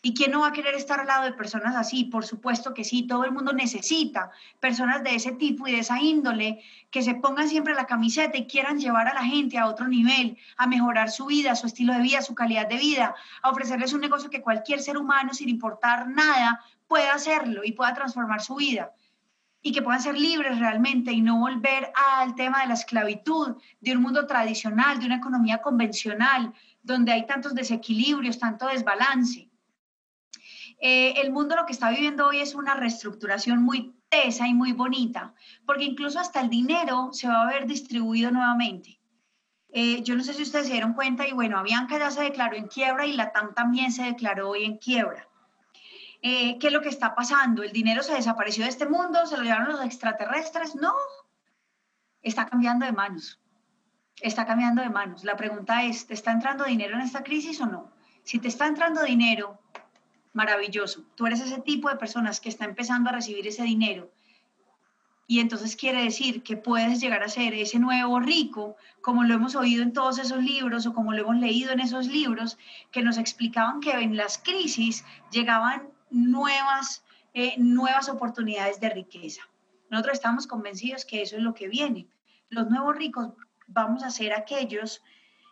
¿Y quién no va a querer estar al lado de personas así? Por supuesto que sí, todo el mundo necesita personas de ese tipo y de esa índole que se pongan siempre la camiseta y quieran llevar a la gente a otro nivel, a mejorar su vida, su estilo de vida, su calidad de vida, a ofrecerles un negocio que cualquier ser humano, sin importar nada, pueda hacerlo y pueda transformar su vida y que puedan ser libres realmente y no volver al tema de la esclavitud, de un mundo tradicional, de una economía convencional, donde hay tantos desequilibrios, tanto desbalance. Eh, el mundo lo que está viviendo hoy es una reestructuración muy tesa y muy bonita, porque incluso hasta el dinero se va a ver distribuido nuevamente. Eh, yo no sé si ustedes se dieron cuenta y bueno, Avianca ya se declaró en quiebra y la TAM también se declaró hoy en quiebra. Eh, ¿Qué es lo que está pasando? ¿El dinero se desapareció de este mundo? ¿Se lo llevaron los extraterrestres? No, está cambiando de manos. Está cambiando de manos. La pregunta es, ¿te está entrando dinero en esta crisis o no? Si te está entrando dinero, maravilloso. Tú eres ese tipo de personas que está empezando a recibir ese dinero. Y entonces quiere decir que puedes llegar a ser ese nuevo rico, como lo hemos oído en todos esos libros o como lo hemos leído en esos libros, que nos explicaban que en las crisis llegaban nuevas, eh, nuevas oportunidades de riqueza. Nosotros estamos convencidos que eso es lo que viene. Los nuevos ricos vamos a ser aquellos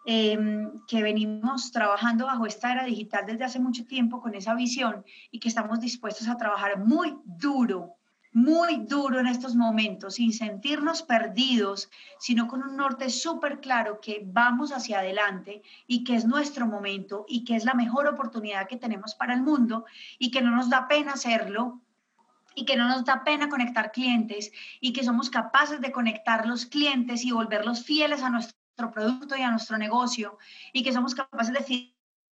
em, que venimos trabajando bajo esta era digital desde hace mucho tiempo con esa visión y que estamos dispuestos a trabajar muy duro muy duro en estos momentos, sin sentirnos perdidos, sino con un norte súper claro que vamos hacia adelante y que es nuestro momento y que es la mejor oportunidad que tenemos para el mundo y que no nos da pena hacerlo y que no nos da pena conectar clientes y que somos capaces de conectar los clientes y volverlos fieles a nuestro producto y a nuestro negocio y que somos capaces de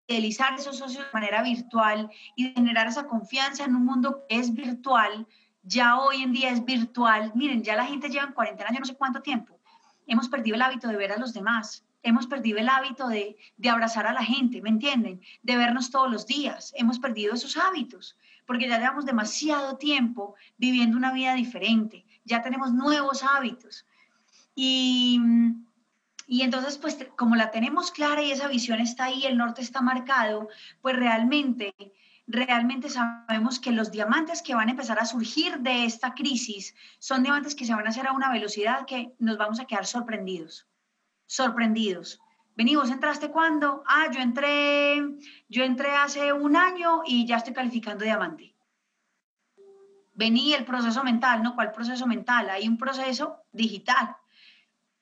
fidelizar a esos socios de manera virtual y generar esa confianza en un mundo que es virtual ya hoy en día es virtual. Miren, ya la gente lleva en cuarentena yo no sé cuánto tiempo. Hemos perdido el hábito de ver a los demás. Hemos perdido el hábito de, de abrazar a la gente, ¿me entienden? De vernos todos los días. Hemos perdido esos hábitos porque ya llevamos demasiado tiempo viviendo una vida diferente. Ya tenemos nuevos hábitos. Y, y entonces, pues como la tenemos clara y esa visión está ahí, el norte está marcado, pues realmente realmente sabemos que los diamantes que van a empezar a surgir de esta crisis son diamantes que se van a hacer a una velocidad que nos vamos a quedar sorprendidos, sorprendidos. Vení, vos entraste cuándo? Ah, yo entré, yo entré hace un año y ya estoy calificando diamante. Vení el proceso mental, ¿no? ¿Cuál proceso mental? Hay un proceso digital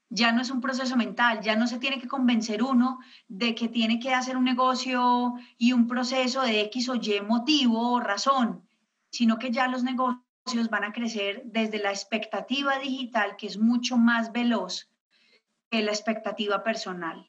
ya no es un proceso mental, ya no se tiene que convencer uno de que tiene que hacer un negocio y un proceso de X o Y motivo o razón, sino que ya los negocios van a crecer desde la expectativa digital, que es mucho más veloz que la expectativa personal.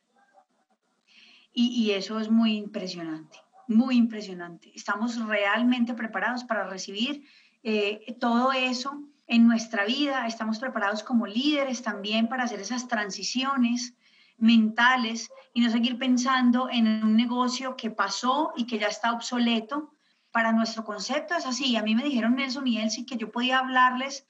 Y, eso es muy impresionante, muy impresionante. Estamos realmente preparados para recibir eh, todo eso en nuestra vida, estamos preparados como líderes también para hacer esas transiciones mentales y no seguir pensando en un negocio que pasó y que ya está obsoleto. Para nuestro concepto es así. A mí me dijeron Nelson y Elsie que yo podía hablarles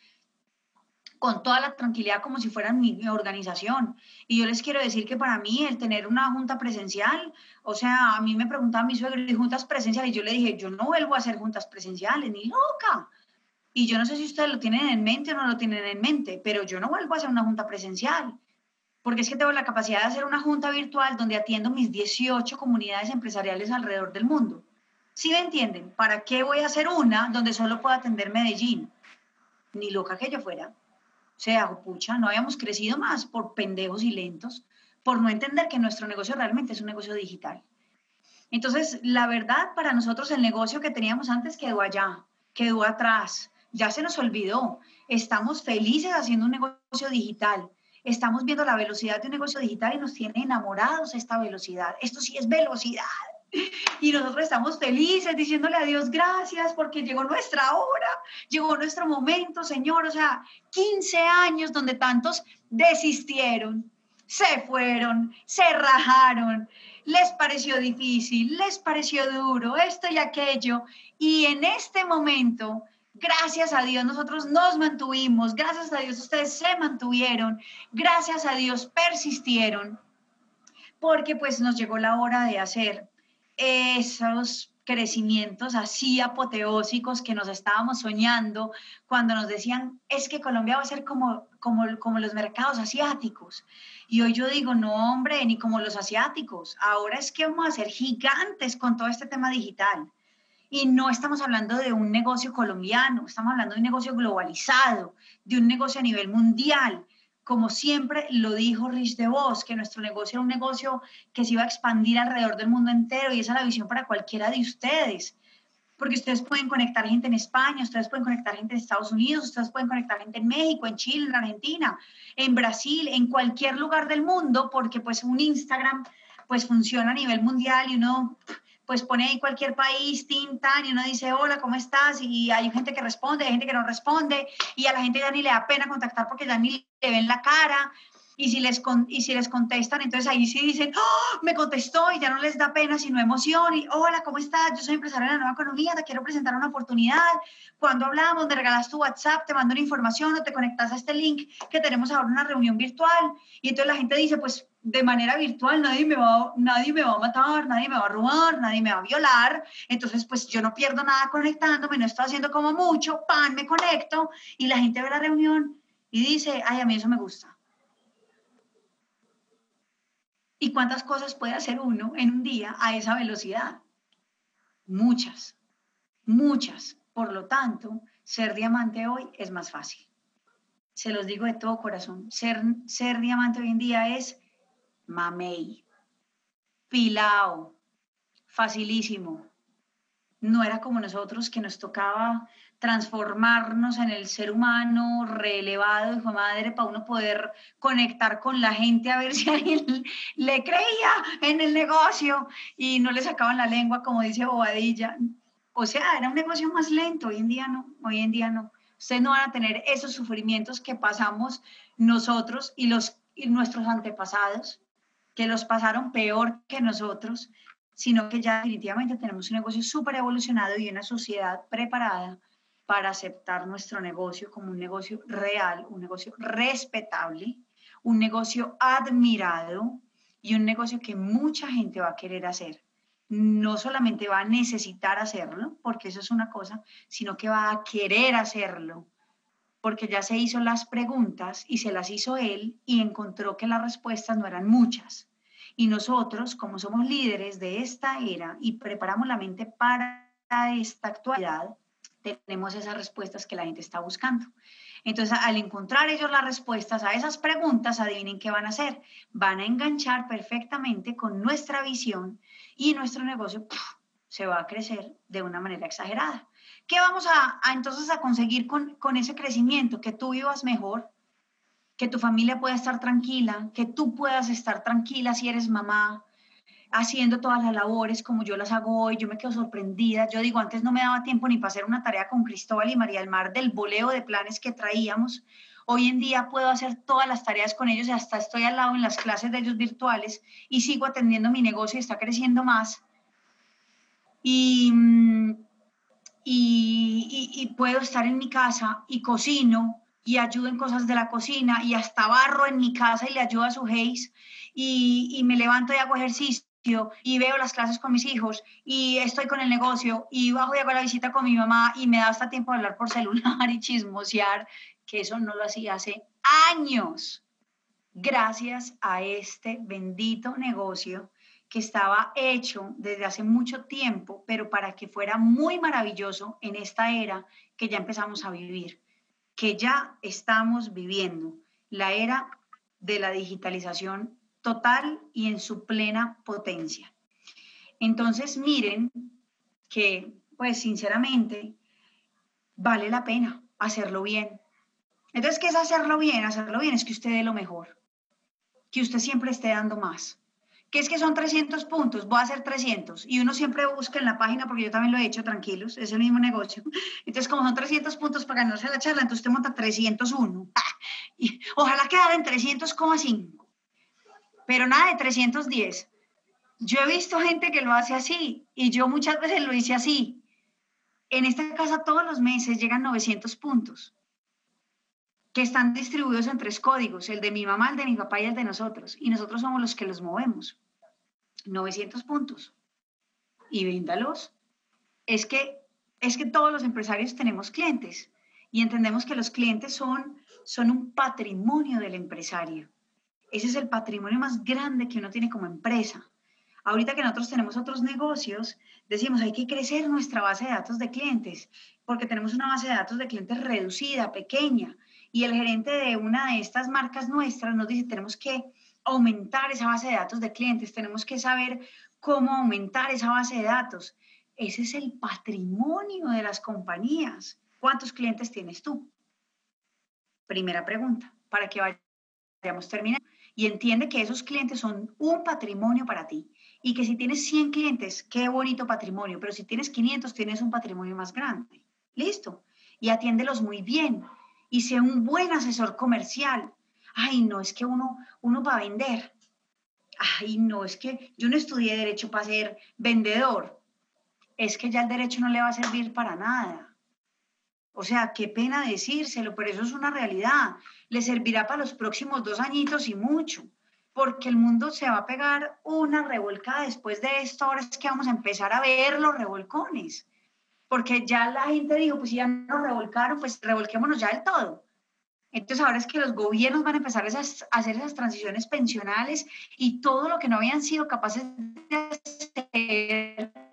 con toda la tranquilidad como si fueran mi, organización. Y yo les quiero decir que para mí el tener una junta presencial, o sea, a mí me preguntaba mi suegro, juntas presenciales? Y yo le dije, yo no vuelvo a hacer juntas presenciales, ni loca. Y yo no sé si ustedes lo tienen en mente o no lo tienen en mente, pero yo no vuelvo a hacer una junta presencial, porque es que tengo la capacidad de hacer una junta virtual donde atiendo mis 18 comunidades empresariales alrededor del mundo. ¿Sí me entienden? ¿Para qué voy a hacer una donde solo puedo atender Medellín? Ni loca que yo fuera. O sea, pucha, no habíamos crecido más por pendejos y lentos, por no entender que nuestro negocio realmente es un negocio digital. Entonces, la verdad, para nosotros el negocio que teníamos antes quedó allá, quedó atrás ya se nos olvidó. Estamos felices haciendo un negocio digital. Estamos viendo la velocidad de un negocio digital y nos tiene enamorados esta velocidad. Esto sí es velocidad. [laughs] Y nosotros estamos felices diciéndole a Dios gracias porque llegó nuestra hora, llegó nuestro momento, Señor. O sea, 15 años donde tantos desistieron, se fueron, se rajaron, les pareció difícil, les pareció duro, esto y aquello. Y en este momento Gracias a Dios nosotros nos mantuvimos, gracias a Dios ustedes se mantuvieron, gracias a Dios persistieron, porque pues nos llegó la hora de hacer esos crecimientos así apoteósicos que nos estábamos soñando cuando nos decían, es que Colombia va a ser como, como, como los mercados asiáticos. Y hoy yo digo, no hombre, ni como los asiáticos, ahora es que vamos a ser gigantes con todo este tema digital. Y no estamos hablando de un negocio colombiano, estamos hablando de un negocio globalizado, de un negocio a nivel mundial. Como siempre lo dijo Rich DeVos, que nuestro negocio era un negocio que se iba a expandir alrededor del mundo entero y esa es la visión para cualquiera de ustedes. Porque ustedes pueden conectar gente en España, ustedes pueden conectar gente en Estados Unidos, ustedes pueden conectar gente en México, en Chile, en Argentina, en Brasil, en cualquier lugar del mundo, porque pues un Instagram pues funciona a nivel mundial y uno pues pone ahí cualquier país, tintan, y uno dice, hola, ¿cómo estás? Y hay gente que responde, hay gente que no responde, y a la gente ya ni le da pena contactar porque ya ni le ven la cara. Y si les, y si les contestan, entonces ahí sí dicen, ¡Oh, me contestó y ya no les da pena, sino emoción. Y, hola, ¿cómo estás? Yo soy empresaria de la nueva economía, te quiero presentar una oportunidad. Cuando hablamos, me regalas tu WhatsApp, te mando una información o te conectas a este link que tenemos ahora una reunión virtual. Y entonces la gente dice, pues de manera virtual nadie me, va, nadie me va a matar, nadie me va a robar, nadie me va a violar. Entonces, pues yo no pierdo nada conectándome, no estoy haciendo como mucho, pan, me conecto y la gente ve la reunión y dice, ay, a mí eso me gusta ¿Y cuántas cosas puede hacer uno en un día a esa velocidad? Muchas, muchas. Por lo tanto, ser diamante hoy es más fácil. Se los digo de todo corazón. Ser, ser diamante hoy en día es mamey, pilao, facilísimo. No era como nosotros que nos tocaba transformarnos en el ser humano relevado, hijo madre, para uno poder conectar con la gente a ver [laughs] si alguien le creía en el negocio y no le sacaban la lengua, como dice Bobadilla. O sea, era un negocio más lento, hoy en día no, hoy en día no. Ustedes no van a tener esos sufrimientos que pasamos nosotros y, los, y nuestros antepasados, que los pasaron peor que nosotros, sino que ya definitivamente tenemos un negocio súper evolucionado y una sociedad preparada para aceptar nuestro negocio como un negocio real, un negocio respetable, un negocio admirado y un negocio que mucha gente va a querer hacer. No solamente va a necesitar hacerlo, porque eso es una cosa, sino que va a querer hacerlo, porque ya se hizo las preguntas y se las hizo él y encontró que las respuestas no eran muchas. Y nosotros, como somos líderes de esta era y preparamos la mente para esta actualidad, tenemos esas respuestas que la gente está buscando. Entonces, al encontrar ellos las respuestas a esas preguntas, adivinen qué van a hacer. Van a enganchar perfectamente con nuestra visión y nuestro negocio se va a crecer de una manera exagerada. ¿Qué vamos a, entonces a conseguir con, con ese crecimiento? Que tú vivas mejor, que tu familia pueda estar tranquila, que tú puedas estar tranquila si eres mamá, haciendo todas las labores como yo las hago hoy, yo me quedo sorprendida. Yo digo, antes no me daba tiempo ni para hacer una tarea con Cristóbal y María del Mar del boleo de planes que traíamos. Hoy en día puedo hacer todas las tareas con ellos hasta estoy al lado en las clases de ellos virtuales y sigo atendiendo mi negocio y está creciendo más. Y, y, y puedo estar en mi casa y cocino y ayudo en cosas de la cocina y hasta barro en mi casa y le ayudo a su Hayes y, y, me levanto y hago ejercicio y veo las clases con mis hijos y estoy con el negocio y bajo y hago la visita con mi mamá y me da hasta tiempo de hablar por celular [laughs] y chismosear, que eso no lo hacía hace años, gracias a este bendito negocio que estaba hecho desde hace mucho tiempo, pero para que fuera muy maravilloso en esta era que ya empezamos a vivir, que ya estamos viviendo, la era de la digitalización total y en su plena potencia. Entonces, miren que, pues sinceramente, vale la pena hacerlo bien. Entonces, ¿qué es hacerlo bien? Hacerlo bien es que usted dé lo mejor, que usted siempre esté dando más. ¿Qué es que son 300 puntos? Voy a hacer 300. Y uno siempre busca en la página, porque yo también lo he hecho, tranquilos, es el mismo negocio. [laughs] Entonces, como son 300 puntos para ganarse la charla, entonces usted monta 301. [laughs] Y ojalá quedara en 300,5 pero nada de 310. Yo he visto gente que lo hace así y yo muchas veces lo hice así. En esta casa todos los meses llegan 900 puntos que están distribuidos en tres códigos, el de mi mamá, el de mi papá y el de nosotros. Y nosotros somos los que los movemos. 900 puntos. Y véndalos. Es que, es que todos los empresarios tenemos clientes y entendemos que los clientes son, son un patrimonio del empresario. Ese es el patrimonio más grande que uno tiene como empresa. Ahorita que nosotros tenemos otros negocios, decimos hay que crecer nuestra base de datos de clientes, porque tenemos una base de datos de clientes reducida, pequeña, y el gerente de una de estas marcas nuestras nos dice tenemos que aumentar esa base de datos de clientes, tenemos que saber cómo aumentar esa base de datos. Ese es el patrimonio de las compañías. ¿Cuántos clientes tienes tú? Primera pregunta, para que vayamos terminando y entiende que esos clientes son un patrimonio para ti y que si tienes 100 clientes, qué bonito patrimonio, pero si tienes 500, tienes un patrimonio más grande. Listo. Y atiéndelos muy bien y sé un buen asesor comercial. ay, no, es que uno, uno va a vender. Ay, no, es que yo no estudié derecho para ser vendedor. Es que ya el derecho no le va a servir para nada. O sea, qué pena decírselo, pero eso es una realidad. Le servirá para los próximos dos añitos y mucho, porque el mundo se va a pegar una revolcada después de esto. Ahora es que vamos a empezar a ver los revolcones, porque ya la gente dijo, pues ya nos revolcaron, pues revolquémonos ya del todo. Entonces ahora es que los gobiernos van a empezar a hacer esas transiciones pensionales y todo lo que no habían sido capaces de hacer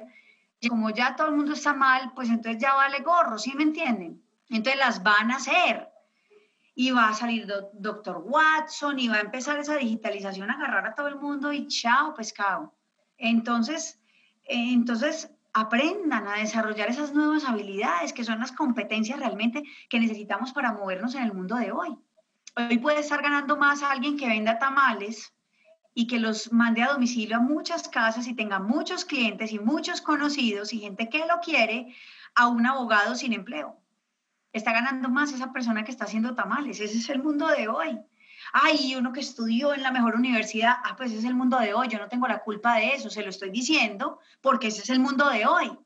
como ya todo el mundo está mal, pues entonces ya vale gorro, ¿sí me entienden? Entonces las van a hacer. Y va a salir doctor Watson y va a empezar esa digitalización a agarrar a todo el mundo y chao, pescado. Entonces, entonces aprendan a desarrollar esas nuevas habilidades que son las competencias realmente que necesitamos para movernos en el mundo de hoy. Hoy puede estar ganando más alguien que venda tamales y que los mande a domicilio a muchas casas y tenga muchos clientes y muchos conocidos y gente que lo quiere a un abogado sin empleo. Está ganando más esa persona que está haciendo tamales. Ese es el mundo de hoy. Ay, uno que estudió en la mejor universidad, ah, pues ese es el mundo de hoy. Yo no tengo la culpa de eso, se lo estoy diciendo porque ese es el mundo de hoy.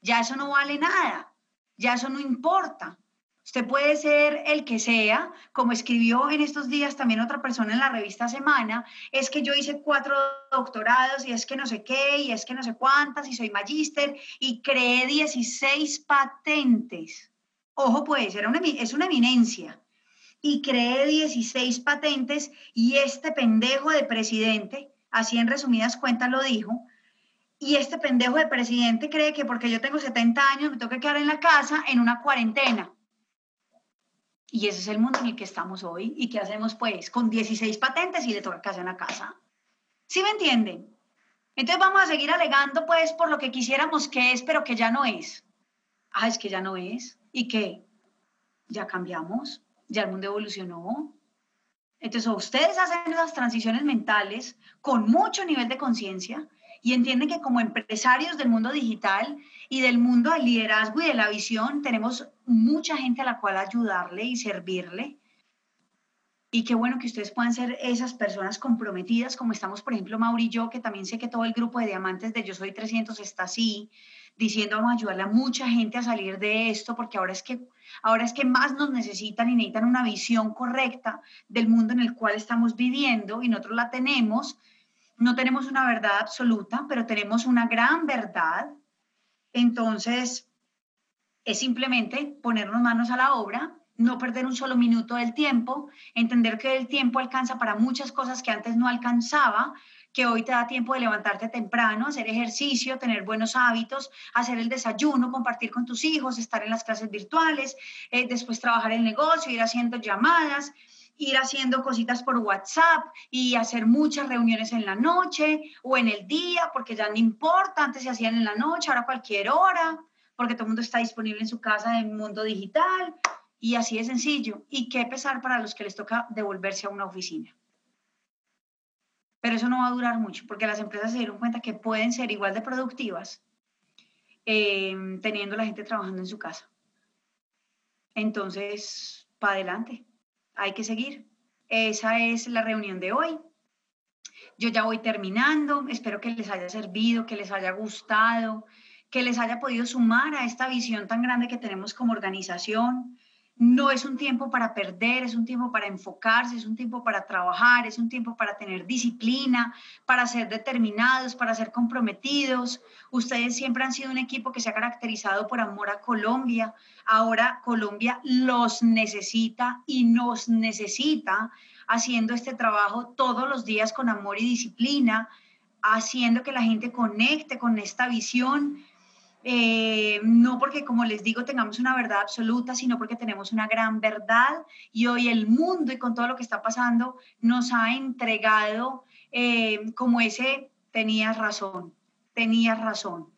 Ya eso no vale nada, ya eso no importa. Usted puede ser el que sea, como escribió en estos días también otra persona en la revista Semana, es que yo hice cuatro doctorados y es que no sé qué, y es que no sé cuántas, y soy magíster, y creé 16 patentes. Ojo pues, era una, es una eminencia. Y creé 16 patentes y este pendejo de presidente, así en resumidas cuentas lo dijo, y este pendejo de presidente cree que porque yo tengo 70 años me tengo que quedar en la casa en una cuarentena. Y ese es el mundo en el que estamos hoy. ¿Y qué hacemos pues? Con 16 patentes y le toca en la casa. ¿Sí me entienden? Entonces vamos a seguir alegando pues por lo que quisiéramos que es, pero que ya no es. Ah, es que ya no es. ¿Y qué? Ya cambiamos, ya el mundo evolucionó. Entonces ustedes hacen esas transiciones mentales con mucho nivel de conciencia y entienden que como empresarios del mundo digital y del mundo del liderazgo y de la visión tenemos mucha gente a la cual ayudarle y servirle. Y qué bueno que ustedes puedan ser esas personas comprometidas, como estamos, por ejemplo, Mauri y yo, que también sé que todo el grupo de diamantes de Yo Soy 300 está así, diciendo vamos a ayudarle a mucha gente a salir de esto, porque ahora es que, ahora es que más nos necesitan y necesitan una visión correcta del mundo en el cual estamos viviendo y nosotros la tenemos. No tenemos una verdad absoluta, pero tenemos una gran verdad. Entonces, es simplemente ponernos manos a la obra, no perder un solo minuto del tiempo, entender que el tiempo alcanza para muchas cosas que antes no alcanzaba, que hoy te da tiempo de levantarte temprano, hacer ejercicio, tener buenos hábitos, hacer el desayuno, compartir con tus hijos, estar en las clases virtuales, eh, después trabajar el negocio, ir haciendo llamadas, ir haciendo cositas por WhatsApp y hacer muchas reuniones en la noche o en el día, porque ya no importa, antes se hacían en la noche, ahora cualquier hora porque todo el mundo está disponible en su casa en el mundo digital y así de sencillo. Y qué pesar para los que les toca devolverse a una oficina. Pero eso no va a durar mucho porque las empresas se dieron cuenta que pueden ser igual de productivas em, teniendo la gente trabajando en su casa. Entonces, para adelante, hay que seguir. Esa es la reunión de hoy. Yo ya voy terminando, espero que les haya servido, que les haya gustado, que les haya podido sumar a esta visión tan grande que tenemos como organización. No es un tiempo para perder, es un tiempo para enfocarse, es un tiempo para trabajar, es un tiempo para tener disciplina, para ser determinados, para ser comprometidos. Ustedes siempre han sido un equipo que se ha caracterizado por amor a Colombia. Ahora Colombia los necesita y nos necesita haciendo este trabajo todos los días con amor y disciplina, haciendo que la gente conecte con esta visión eh, no porque, como les digo, tengamos una verdad absoluta, sino porque tenemos una gran verdad y hoy el mundo y con todo lo que está pasando nos ha entregado eh, como ese, tenías razón, tenías razón,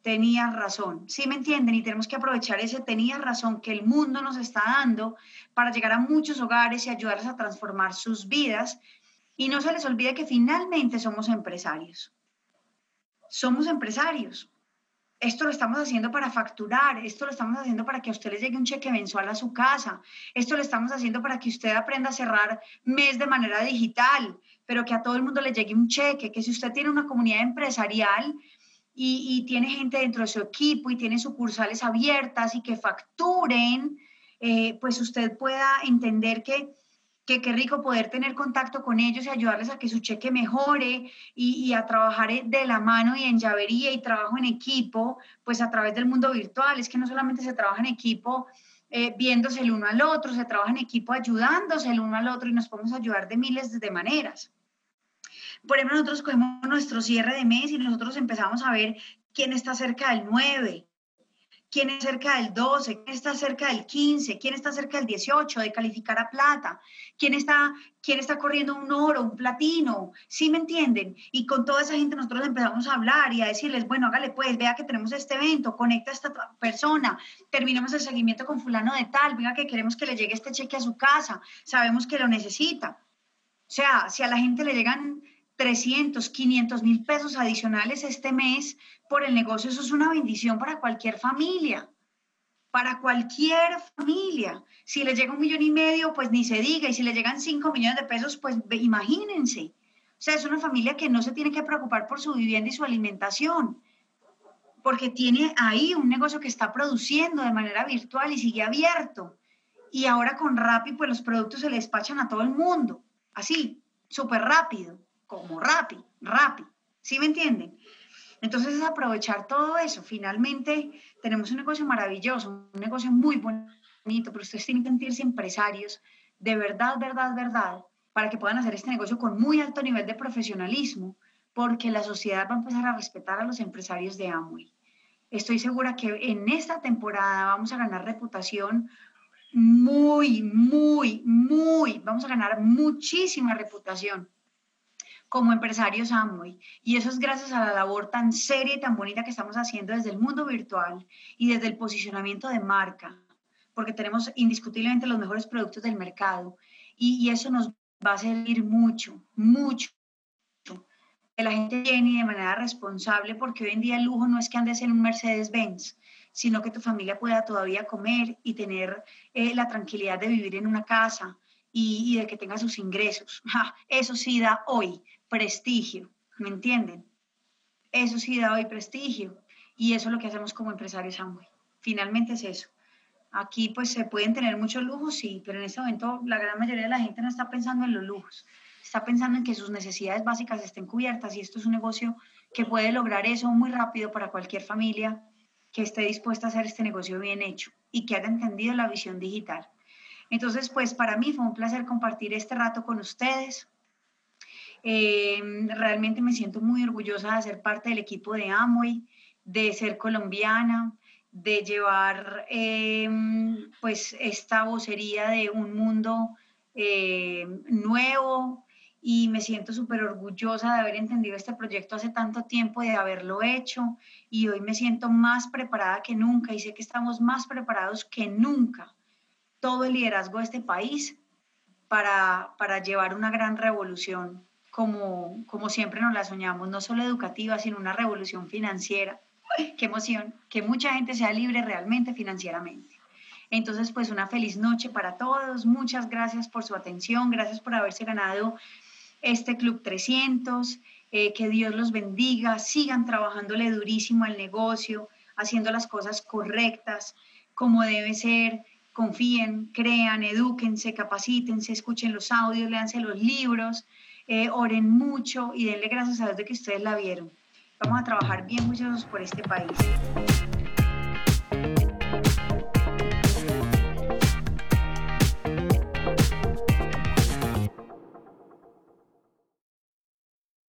tenías razón. ¿Sí me entienden? Y tenemos que aprovechar ese tenías razón que el mundo nos está dando para llegar a muchos hogares y ayudarles a transformar sus vidas. Y no se les olvide que finalmente somos empresarios. Somos empresarios esto lo estamos haciendo para facturar, esto lo estamos haciendo para que a usted le llegue un cheque mensual a su casa, esto lo estamos haciendo para que usted aprenda a cerrar mes de manera digital, pero que a todo el mundo le llegue un cheque, que si usted tiene una comunidad empresarial y, tiene gente dentro de su equipo y tiene sucursales abiertas y que facturen, eh, pues usted pueda entender que que qué rico poder tener contacto con ellos y ayudarles a que su cheque mejore y, a trabajar de la mano y en llavería y trabajo en equipo, pues a través del mundo virtual. Es que no solamente se trabaja en equipo eh, viéndose el uno al otro, se trabaja en equipo ayudándose el uno al otro y nos podemos ayudar de miles de maneras. Por ejemplo, nosotros cogemos nuestro cierre de mes y nosotros empezamos a ver quién está cerca del 9, quién es cerca del 12, quién está cerca del 15, quién está cerca del 18 de calificar a plata, quién está, quién está corriendo un oro, un platino, ¿sí me entienden? Y con toda esa gente nosotros empezamos a hablar y a decirles, bueno, hágale pues, vea que tenemos este evento, conecta a esta persona, terminamos el seguimiento con fulano de tal, venga que queremos que le llegue este cheque a su casa, sabemos que lo necesita. O sea, si a la gente le llegan 300, 500 mil pesos adicionales este mes por el negocio, eso es una bendición para cualquier familia, para cualquier familia. Si le llega un millón y medio, pues ni se diga, y si le llegan 5 millones de pesos, pues imagínense. O sea, es una familia que no se tiene que preocupar por su vivienda y su alimentación, porque tiene ahí un negocio que está produciendo de manera virtual y sigue abierto. Y ahora con Rappi, pues los productos se le despachan a todo el mundo, así, súper rápido como Rappi, Rappi, ¿sí me entienden? Entonces es aprovechar todo eso. Finalmente tenemos un negocio maravilloso, un negocio muy bonito, pero ustedes tienen que sentirse empresarios de verdad, verdad, verdad, para que puedan hacer este negocio con muy alto nivel de profesionalismo, porque la sociedad va a empezar a respetar a los empresarios de Amway. Estoy segura que en esta temporada vamos a ganar reputación muy, muy, muy, vamos a ganar muchísima reputación como empresarios Amway. Y eso es gracias a la labor tan seria y tan bonita que estamos haciendo desde el mundo virtual y desde el posicionamiento de marca, porque tenemos indiscutiblemente los mejores productos del mercado. Y, eso nos va a servir mucho, mucho. Que la gente llene de manera responsable, porque hoy en día el lujo no es que andes en un Mercedes-Benz, sino que tu familia pueda todavía comer y tener eh, la tranquilidad de vivir en una casa, y, de que tenga sus ingresos. [laughs] eso sí da hoy, prestigio, ¿me entienden? Eso sí da hoy prestigio y eso es lo que hacemos como empresarios Amway. Finalmente es eso. Aquí pues se pueden tener muchos lujos, sí, pero en este momento la gran mayoría de la gente no está pensando en los lujos, está pensando en que sus necesidades básicas estén cubiertas y esto es un negocio que puede lograr eso muy rápido para cualquier familia que esté dispuesta a hacer este negocio bien hecho y que haya entendido la visión digital. Entonces, pues para mí fue un placer compartir este rato con ustedes. Eh, realmente me siento muy orgullosa de ser parte del equipo de Amway, de ser colombiana, de llevar eh, pues esta vocería de un mundo eh, nuevo. Y me siento súper orgullosa de haber entendido este proyecto hace tanto tiempo, de haberlo hecho. Y hoy me siento más preparada que nunca y sé que estamos más preparados que nunca, todo el liderazgo de este país para, para llevar una gran revolución como, como siempre nos la soñamos, no solo educativa, sino una revolución financiera. ¡Qué emoción! Que mucha gente sea libre realmente financieramente. Entonces, pues una feliz noche para todos. Muchas gracias por su atención. Gracias por haberse ganado este Club 300. Eh, que Dios los bendiga. Sigan trabajándole durísimo al negocio, haciendo las cosas correctas, como debe ser. Confíen, crean, edúquense, capacítense, escuchen los audios, léanse los libros. Eh, oren mucho y denle gracias a Dios de que ustedes la vieron. Vamos a trabajar bien muchos por este país.